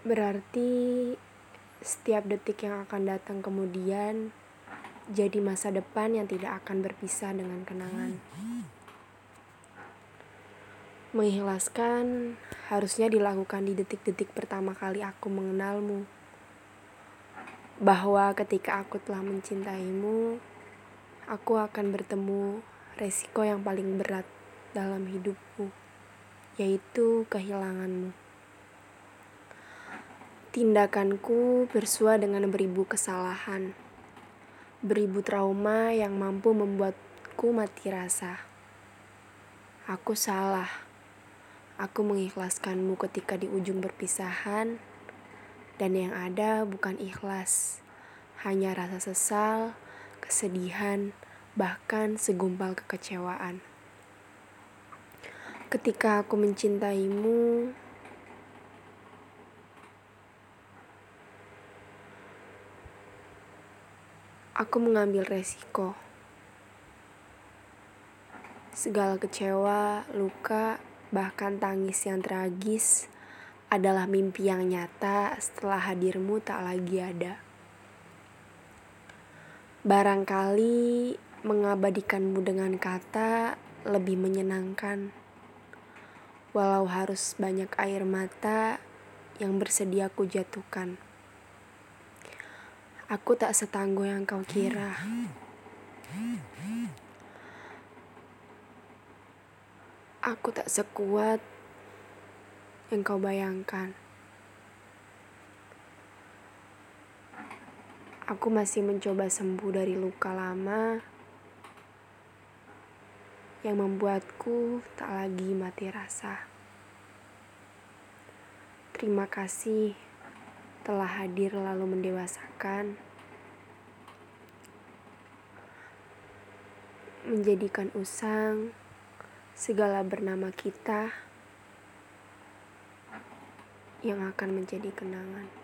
Berarti setiap detik yang akan datang kemudian jadi masa depan yang tidak akan berpisah dengan kenangan. Mengikhlaskan harusnya dilakukan di detik-detik pertama kali aku mengenalmu. Bahwa ketika aku telah mencintaimu, aku akan bertemu resiko yang paling berat dalam hidupku, yaitu kehilanganmu. Tindakanku bersua dengan beribu kesalahan, beribu trauma yang mampu membuatku mati rasa. Aku salah, aku mengikhlaskanmu ketika di ujung perpisahan, dan yang ada bukan ikhlas, hanya rasa sesal, kesedihan, bahkan segumpal kekecewaan. Ketika aku mencintaimu, aku mengambil resiko. Segala kecewa, luka, bahkan tangis yang tragis adalah mimpi yang nyata setelah hadirmu tak lagi ada. Barangkali mengabadikanmu dengan kata lebih menyenangkan, walau harus banyak air mata yang bersedia kujatuhkan. Aku tak setangguh yang kau kira. Aku tak sekuat yang kau bayangkan. Aku masih mencoba sembuh dari luka lama yang membuatku tak lagi mati rasa. Terima kasih telah hadir lalu mendewasakan, menjadikan usang segala bernama kita yang akan menjadi kenangan.